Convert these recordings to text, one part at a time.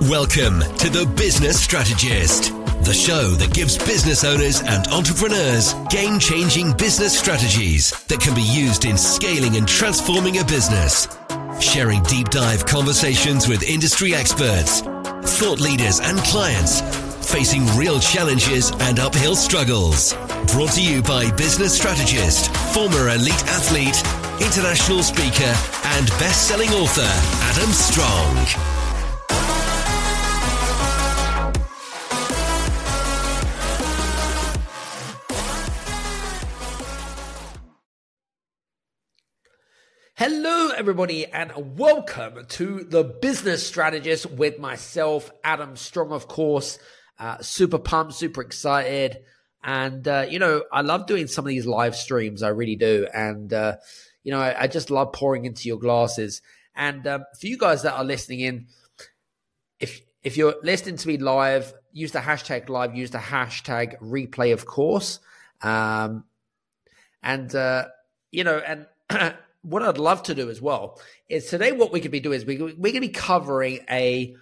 Welcome to The Business Strategist, the show that gives business owners and entrepreneurs game changing business strategies that can be used in scaling and transforming a business. Sharing deep dive conversations with industry experts, thought leaders, and clients facing real challenges and uphill struggles. Brought to you by business strategist, former elite athlete, international speaker, and best selling author, Adam Strong. Hello, everybody, and welcome to the Business Strategist with myself, Adam Strong, of course. Uh, super pumped, super excited. And, uh, you know, I love doing some of these live streams. I really do. And, uh, you know, I, I, just love pouring into your glasses. And um, for you guys that are listening in, if if you're listening to me live, use the hashtag live, use the hashtag replay, of course. Um, and, uh, you know, and what I'd love to do as well is today what we could be doing is we, we're going to be covering a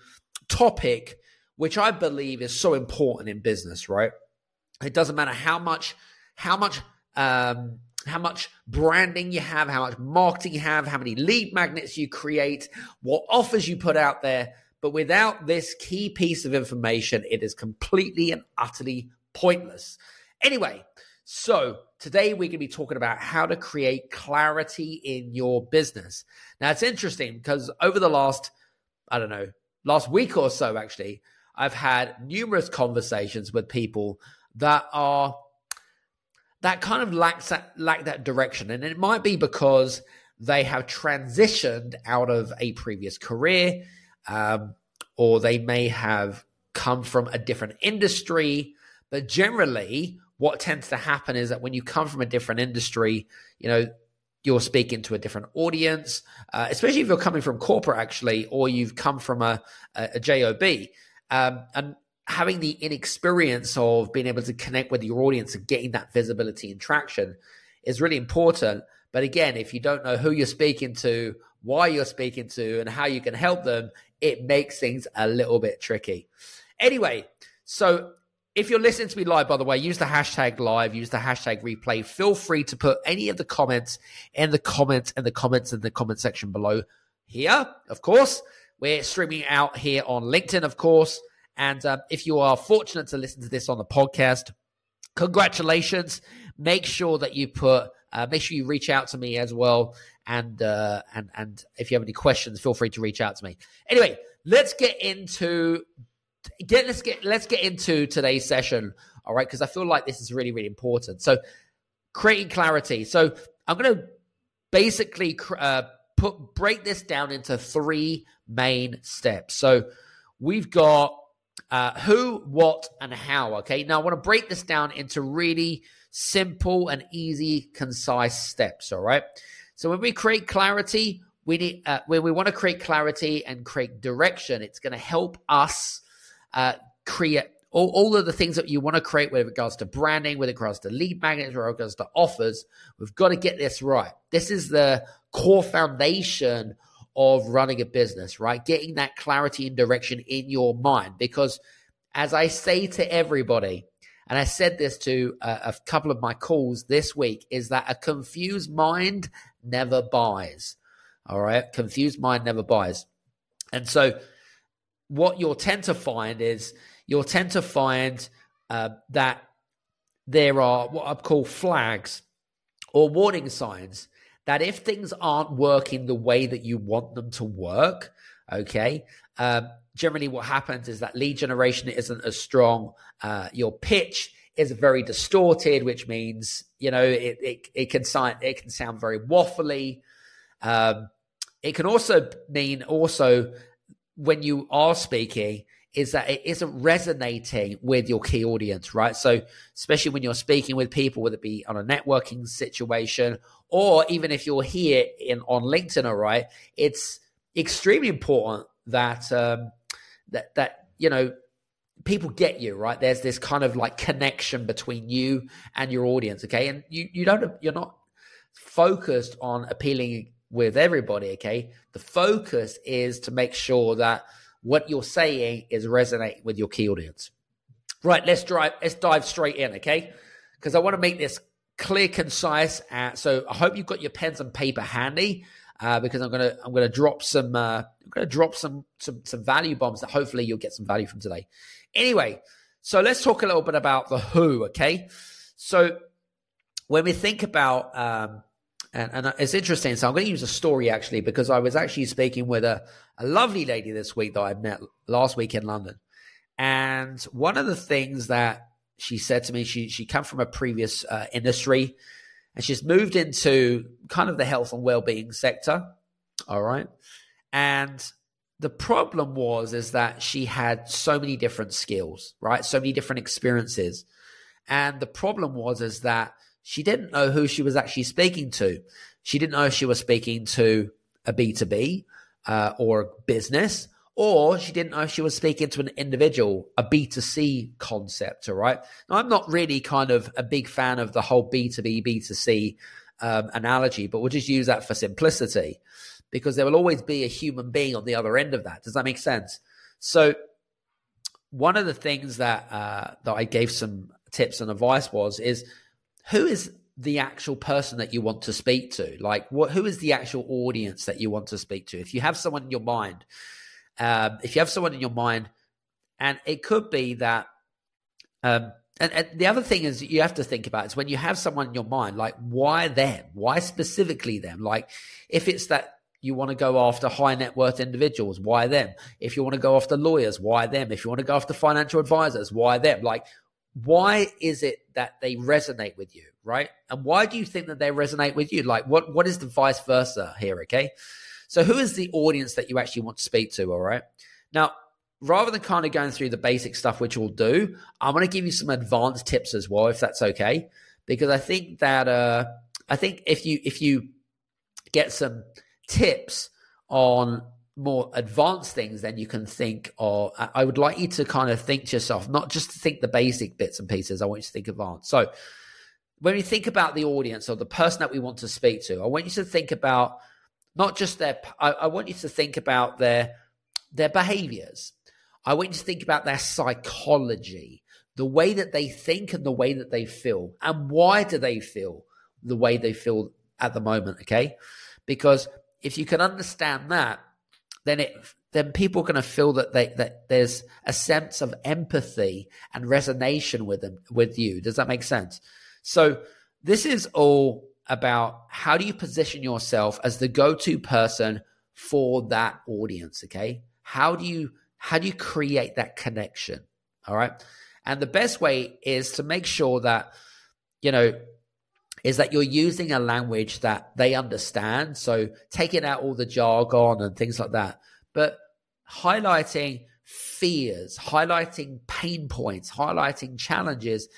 topic which I believe is so important in business, right? It doesn't matter how much, how much, um, how much branding you have, how much marketing you have, how many lead magnets you create, what offers you put out there. But without this key piece of information, it is completely and utterly pointless. Anyway, so today we're going to be talking about how to create clarity in your business. Now it's interesting because over the last, I don't know, last week or so, actually, I've had numerous conversations with people that are that kind of lacks that lack that direction, and it might be because they have transitioned out of a previous career, um, or they may have come from a different industry. But generally, what tends to happen is that when you come from a different industry, you know, you're speaking to a different audience, uh, especially if you're coming from corporate, actually, or you've come from a, a, a job, um, and having the inexperience of being able to connect with your audience and getting that visibility and traction is really important. But again, if you don't know who you're speaking to, why you're speaking to, and how you can help them, it makes things a little bit tricky. Anyway, so if you're listening to me live, by the way, use the hashtag live, use the hashtag replay. Feel free to put any of the comments in the comments and the comments in the comment section below here. Of course, we're streaming out here on LinkedIn, of course. And uh, if you are fortunate to listen to this on the podcast, congratulations. Make sure that you put, uh, make sure you reach out to me as well. And, uh, and, and if you have any questions, feel free to reach out to me. Anyway, let's get into get let's get let's get into today's session all right? Because i feel like this is really really important. So creating clarity. So i'm going to basically uh, put break this down into three main steps. So we've got uh, who what and how okay? Now i want to break this down into really simple and easy concise steps all right? So when we create clarity we need uh, when we want to create clarity and create direction it's going to help us uh, create all, all of the things that you want to create with regards to branding, with regards to lead magnets, with regards to offers. We've got to get this right. This is the core foundation of running a business, right? Getting that clarity and direction in your mind. Because as I say to everybody, and I said this to a, a couple of my calls this week, is that a confused mind never buys. All right. Confused mind never buys. And so what you'll tend to find is you'll tend to find uh, that there are what I call flags or warning signs that if things aren't working the way that you want them to work, okay, um, generally what happens is that lead generation isn't as strong. Uh, your pitch is very distorted, which means you know it it, it can sound it can sound very waffly. Um, it can also mean also when you are speaking is that it isn't resonating with your key audience, right? So, especially when you're speaking with people, whether it be on a networking situation or even if you're here in on LinkedIn, all right, it's extremely important that um, that that you know people get you right. There's this kind of like connection between you and your audience, okay? And you you don't you're not focused on appealing with everybody, okay? The focus is to make sure that what you're saying is resonating with your key audience. Right, let's drive. Let's dive straight in, okay? Because I want to make this clear, concise. Uh, so I hope you've got your pens and paper handy. Uh, because I'm gonna I'm gonna drop some uh, I'm gonna drop some some some value bombs that hopefully you'll get some value from today. Anyway, so let's talk a little bit about the who. Okay, so when we think about um, and, and it's interesting. So I'm going to use a story actually because I was actually speaking with a, a lovely lady this week that I met last week in London, and one of the things that she said to me, she she come from a previous uh, industry, and she's moved into kind of the health and well-being sector. All right, and the problem was is that she had so many different skills, right? So many different experiences, and the problem was is that she didn't know who she was actually speaking to. She didn't know if she was speaking to a B2B uh, or business, or she didn't know if she was speaking to an individual, a B2C concept. All right. Now, I'm not really kind of a big fan of the whole B2B, B2C um, analogy, but we'll just use that for simplicity because there will always be a human being on the other end of that. Does that make sense? So, one of the things that uh, that I gave some tips and advice was is who is the actual person that you want to speak to? Like, what? Who is the actual audience that you want to speak to? If you have someone in your mind, um, if you have someone in your mind, and it could be that. Um, and, and, the other thing is you have to think about is when you have someone in your mind, like why them? Why specifically them? Like if it's that you want to go after high net worth individuals, why them? If you want to go after lawyers, why them? If you want to go after financial advisors, why them? Like why is it that they resonate with you, right? And why do you think that they resonate with you? Like, what what is the vice versa here? Okay, so who is the audience that you actually want to speak to? All right, now rather than kind of going through the basic stuff, which we'll do, I'm going to give you some advanced tips as well, if that's okay, because I think that uh, I think if you if you get some tips on more advanced things, then you can think, or I would like you to kind of think to yourself, not just to think the basic bits and pieces. I want you to think advanced. So when we think about the audience or the person that we want to speak to, I want you to think about not just their, I, I want you to think about their, their behaviors. I want you to think about their psychology, the way that they think and the way that they feel. And why do they feel the way they feel at the moment? Okay. Because if you can understand that, then it then people are going to feel that they that there's a sense of empathy and resonation with them with you. Does that make sense? So this is all about how do you position yourself as the go-to person for that audience, okay? How do you how do you create that connection? All right? And the best way is to make sure that you know is that you're using a language that they understand. So taking out all the jargon and things like that, but highlighting fears, highlighting pain points, highlighting challenges,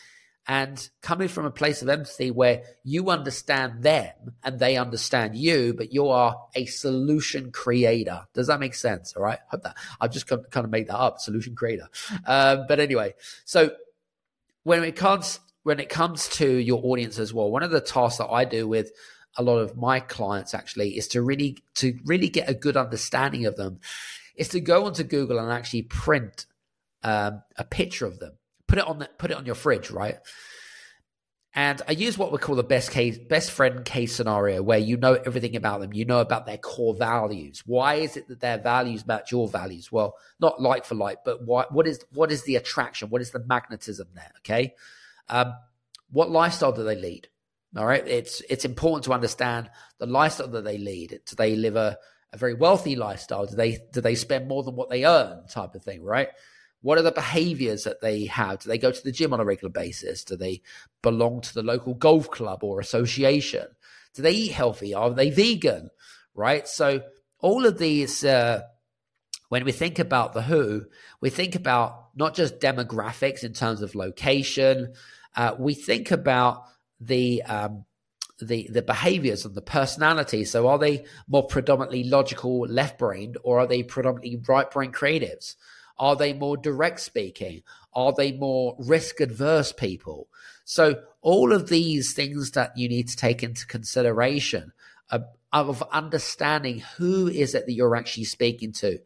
and coming from a place of empathy where you understand them and they understand you, but you are a solution creator. Does that make sense? All right. Hope that I've just kind of made that up, solution creator. Um, but anyway, so when it comes when it comes to your audience as well, one of the tasks that I do with a lot of my clients actually is to really to really get a good understanding of them is to go onto Google and actually print um, a picture of them, put it on the, put it on your fridge, right? And I use what we call the best case, best friend case scenario, where you know everything about them. You know about their core values. Why is it that their values match your values? Well, not like for like, but why, what is what is the attraction? What is the magnetism there? Okay, um, what lifestyle do they lead? All right, it's it's important to understand the lifestyle that they lead. Do they live a, a very wealthy lifestyle? Do they do they spend more than what they earn? Type of thing, right? What are the behaviors that they have? Do they go to the gym on a regular basis? Do they belong to the local golf club or association? Do they eat healthy? Are they vegan? Right. So all of these, uh, when we think about the who, we think about not just demographics in terms of location, uh, we think about the um, the the behaviors and the personality. So, are they more predominantly logical, left brained, or are they predominantly right brain creatives? Are they more direct speaking? Are they more risk adverse people? So, all of these things that you need to take into consideration of understanding who is it that you're actually speaking to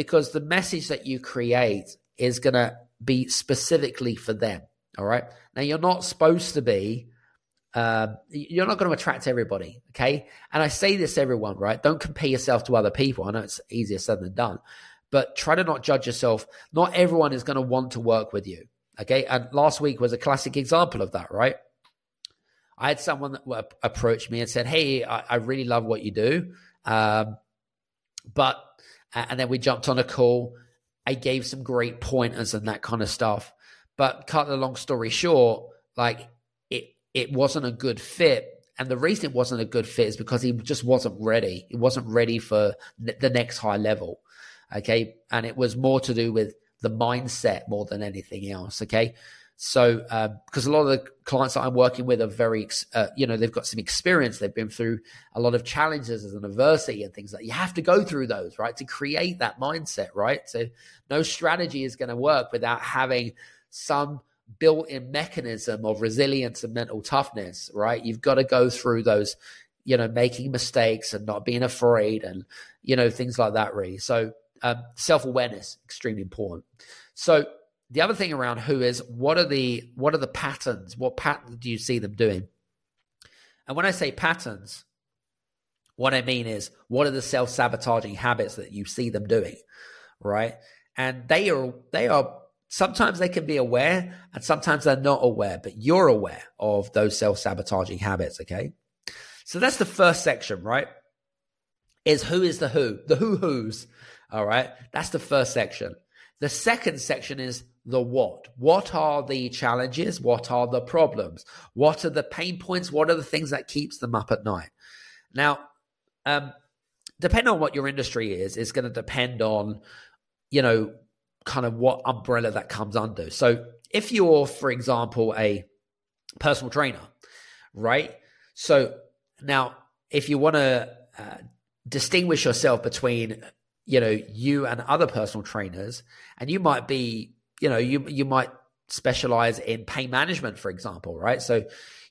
because the message that you create is going to be specifically for them. All right. Now, you're not supposed to be, um, you're not going to attract everybody. Okay. And I say this everyone, right? Don't compare yourself to other people. I know it's easier said than done, but try to not judge yourself. Not everyone is going to want to work with you. Okay. And last week was a classic example of that, right? I had someone that approached me and said, Hey, I, I really love what you do. Um, but, and then we jumped on a call. I gave some great pointers and that kind of stuff. But cut the long story short, like it, it wasn't a good fit. And the reason it wasn't a good fit is because he just wasn't ready. He wasn't ready for the next high level. Okay. And it was more to do with the mindset more than anything else. Okay. So, because a lot of the clients that I'm working with are very, uh, you know, they've got some experience. They've been through a lot of challenges as an adversity and things like you have to go through those, right, to create that mindset, right? So, no strategy is going to work without having some built-in mechanism of resilience and mental toughness, right? You've got to go through those, you know, making mistakes and not being afraid and you know things like that. Really, so um, self-awareness extremely important. So the other thing around who is what are the what are the patterns? What patterns do you see them doing? And when I say patterns, what I mean is what are the self-sabotaging habits that you see them doing, right? And they are they are sometimes they can be aware and sometimes they're not aware, but you're aware of those self-sabotaging habits, okay? So that's the first section, right? Is who is the who? The who who's, all right? That's the first section. The second section is the what. What are the challenges? What are the problems? What are the pain points? What are the things that keeps them up at night? Now, um, depending on what your industry is, is going to depend on, you know, kind of what umbrella that comes under. So if you're, for example, a personal trainer, right? So now, if you want to uh, distinguish yourself between, you know, you and other personal trainers, and you might be you know, you you might specialize in pain management, for example, right? So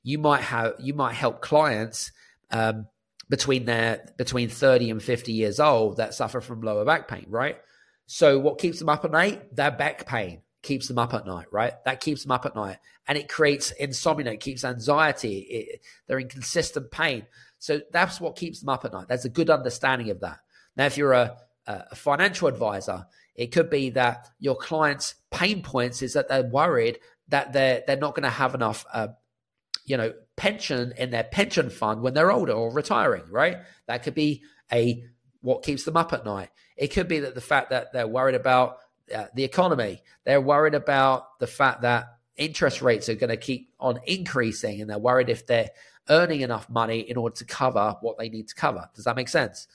you might have you might help clients um, between their between 30 and 50 years old that suffer from lower back pain, right? So what keeps them up at night? Their back pain keeps them up at night, right? That keeps them up at night. And it creates insomnia, it keeps anxiety, it, they're in consistent pain. So that's what keeps them up at night. That's a good understanding of that. Now, if you're a, a financial advisor, it could be that your client's pain points is that they're worried that they're they're not going to have enough, uh, you know, pension in their pension fund when they're older or retiring. Right? That could be a what keeps them up at night. It could be that the fact that they're worried about uh, the economy. They're worried about the fact that interest rates are going to keep on increasing, and they're worried if they're earning enough money in order to cover what they need to cover. Does that make sense?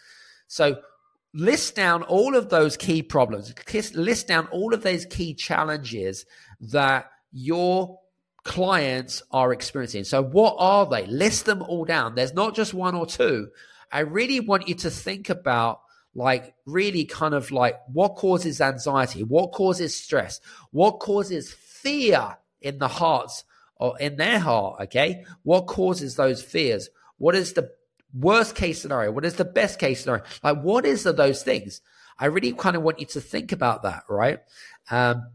So list down all of those key problems, list down all of those key challenges that your clients are experiencing. So, what are they? List them all down. There's not just one or two. I really want you to think about like really kind of like what causes anxiety, what causes stress, what causes fear in the hearts or in their heart, okay? What causes those fears? What is the worst case scenario? What is the best case scenario? Like, what is of those things? I really kind of want you to think about that, right? Um,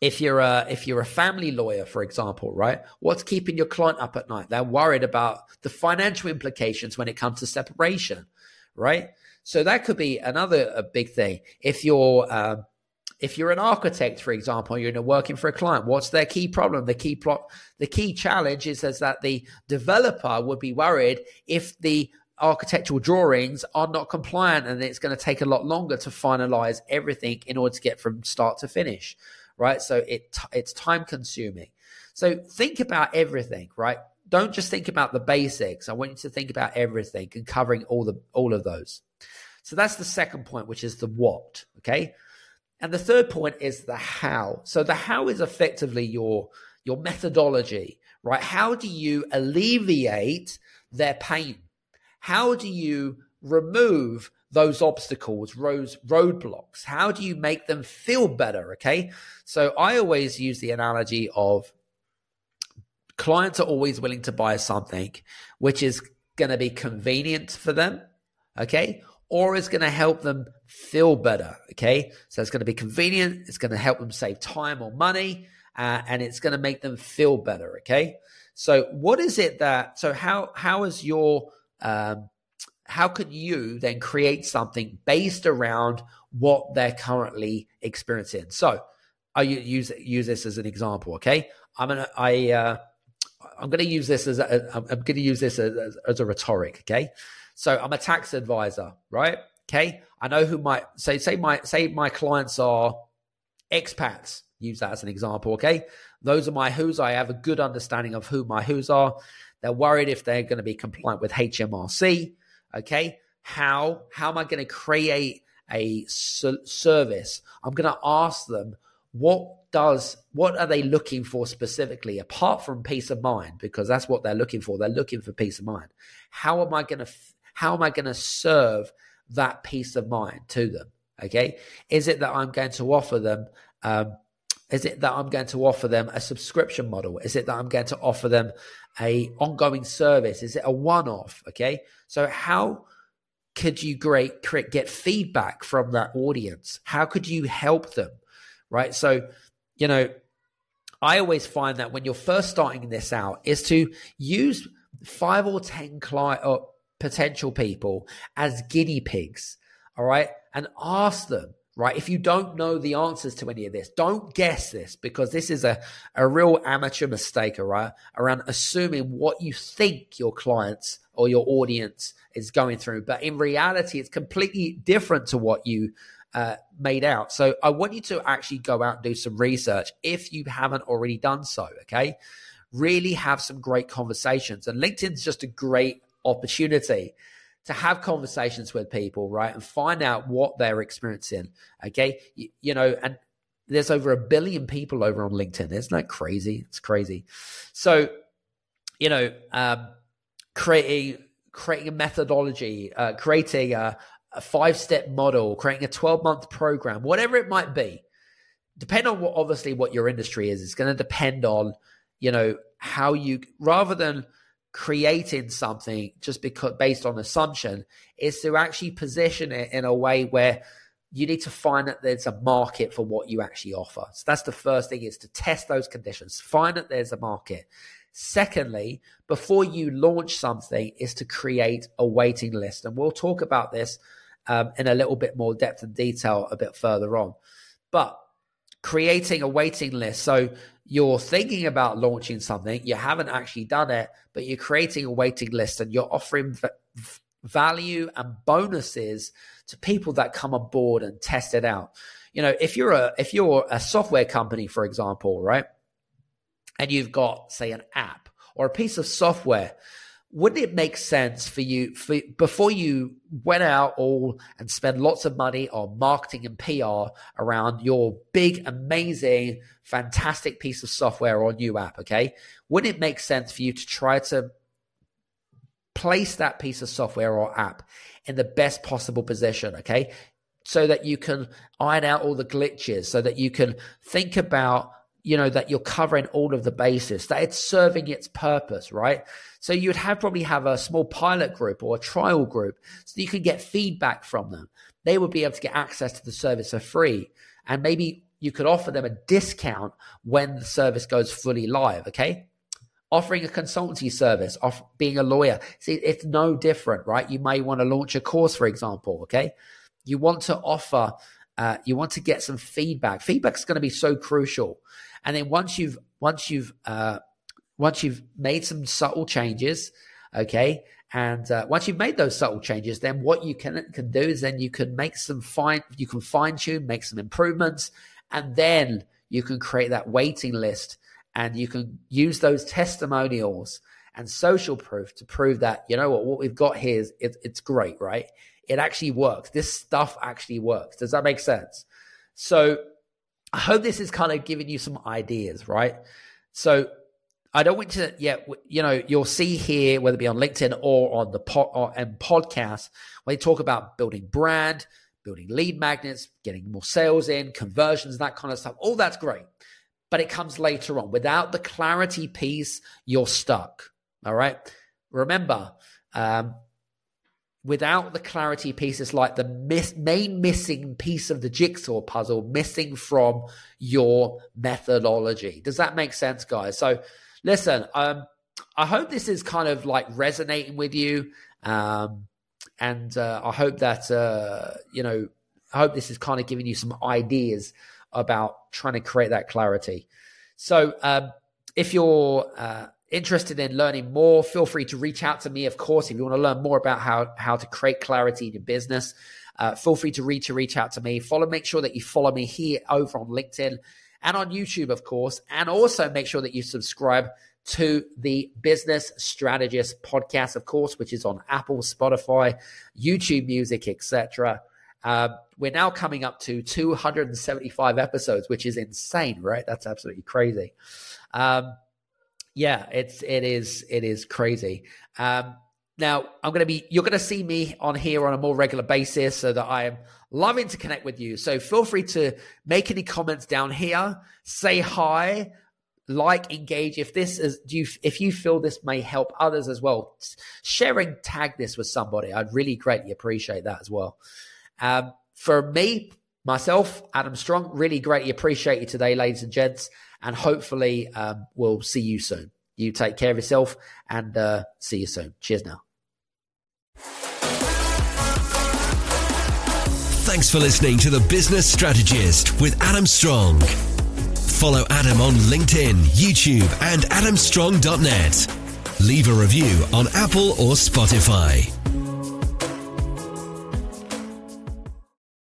if you're a if you're a family lawyer, for example, right? What's keeping your client up at night? They're worried about the financial implications when it comes to separation, right? So that could be another big thing. If you're um, if you're an architect, for example, you're working for a client, what's their key problem? The key plot, the key challenge is, is that the developer would be worried if the architectural drawings are not compliant and it's going to take a lot longer to finalize everything in order to get from start to finish, right? So it it's time consuming. So think about everything, right? Don't just think about the basics. I want you to think about everything and covering all the all of those. So that's the second point, which is the what. Okay. And the third point is the how. So the how is effectively your your methodology, right? How do you alleviate their pain? How do you remove those obstacles, those roadblocks? How do you make them feel better? Okay. So I always use the analogy of clients are always willing to buy something which is going to be convenient for them. Okay or it's going to help them feel better. Okay. So it's going to be convenient. It's going to help them save time or money. Uh, and it's going to make them feel better. Okay. So what is it that, so how, how is your, um, how could you then create something based around what they're currently experiencing? So I use, use this as an example. Okay. I'm going to, I, uh, I'm going to use this as a, I'm going to use this as, as a rhetoric. Okay. So I'm a tax advisor, right? Okay. I know who my say say my say my clients are expats. Use that as an example. Okay. Those are my who's. I have a good understanding of who my who's are. They're worried if they're going to be compliant with HMRC. Okay. How how am I going to create a service? I'm going to ask them what does what are they looking for specifically apart from peace of mind because that's what they're looking for they're looking for peace of mind how am i going to how am I going to serve that peace of mind to them? Okay. Is it that I'm going to offer them, um, is it that I'm going to offer them a subscription model? Is it that I'm going to offer them a ongoing service? Is it a one-off? Okay. So how could you great get feedback from that audience? How could you help them? Right. So, you know, I always find that when you're first starting this out is to use five or 10 client or potential people as guinea pigs, all right? And ask them, right? If you don't know the answers to any of this, don't guess this because this is a, a real amateur mistake, all right? Around assuming what you think your clients or your audience is going through. But in reality, it's completely different to what you uh, made out. So I want you to actually go out and do some research if you haven't already done so, okay? Really have some great conversations. And LinkedIn's just a great opportunity to have conversations with people, right, and find out what they're experiencing. Okay, you, you, know, and there's over a billion people over on LinkedIn. Isn't that crazy? It's crazy. So, you know, um, creating creating a methodology, uh, creating a, a five step model, creating a twelve month program, whatever it might be. Depend on what obviously what your industry is. It's going to depend on you know how you rather than creating something just because based on assumption is to actually position it in a way where you need to find that there's a market for what you actually offer. So that's the first thing is to test those conditions, find that there's a market. Secondly, before you launch something is to create a waiting list. And we'll talk about this um, in a little bit more depth and detail a bit further on. But creating a waiting list. So you're thinking about launching something, you haven't actually done it, but you're creating a waiting list and you're offering v- value and bonuses to people that come on board and test it out. You know, if you're a if you're a software company, for example, right, and you've got say an app or a piece of software wouldn't it make sense for you for, before you went out all and spend lots of money on marketing and PR around your big, amazing, fantastic piece of software or new app? Okay, wouldn't it make sense for you to try to place that piece of software or app in the best possible position? Okay, so that you can iron out all the glitches, so that you can think about you know that you're covering all of the bases that it's serving its purpose right? So you'd have probably have a small pilot group or a trial group so you could get feedback from them. They would be able to get access to the service for free. And maybe you could offer them a discount when the service goes fully live okay? Offering a consultancy service off being a lawyer. See it's no different right? You may want to launch a course for example okay? You want to offer uh, you want to get some feedback. Feedback is going to be so crucial. And then once you've once you've uh, once you've made some subtle changes, okay, and uh, once you've made those subtle changes, then what you can can do is then you can make some fine you can fine tune, make some improvements, and then you can create that waiting list, and you can use those testimonials and social proof to prove that you know what? What we've got here is it, it's great, right? It actually works. This stuff actually works. Does that make sense? So I hope this is kind of giving you some ideas, right? So I don't want to, yeah, you know, you'll see here, whether it be on LinkedIn or on the or, and podcast, when they talk about building brand, building lead magnets, getting more sales in, conversions, that kind of stuff. All that's great. But it comes later on. Without the clarity piece, you're stuck. All right. Remember, um, without the clarity piece, it's like the miss, main missing piece of the jigsaw puzzle missing from your methodology. Does that make sense, guys? So, listen, um, I hope this is kind of like resonating with you. Um, and uh, I hope that, uh, you know, I hope this is kind of giving you some ideas about trying to create that clarity. So, um, if you're uh, interested in learning more, feel free to reach out to me. Of course, if you want to learn more about how how to create clarity in your business, uh, feel free to reach to reach out to me. Follow, make sure that you follow me here over on LinkedIn and on YouTube, of course, and also make sure that you subscribe to the Business Strategist podcast, of course, which is on Apple, Spotify, YouTube Music, etc. Um, we're now coming up to 275 episodes, which is insane, right? That's absolutely crazy. Um, yeah, it's it is it is crazy. Um, now I'm going to be you're going to see me on here on a more regular basis, so that I am loving to connect with you. So feel free to make any comments down here, say hi, like, engage. If this is do you if you feel this may help others as well, sharing tag this with somebody. I'd really greatly appreciate that as well. Um, for me, myself, Adam Strong, really greatly appreciate you today, ladies and gents and hopefully um, we'll see you soon. You take care of yourself and uh, see you soon. Cheers now. Thanks for listening to The Business Strategist with Adam Strong. Follow Adam on LinkedIn, YouTube, and adamstrong.net. Leave a review on Apple or Spotify.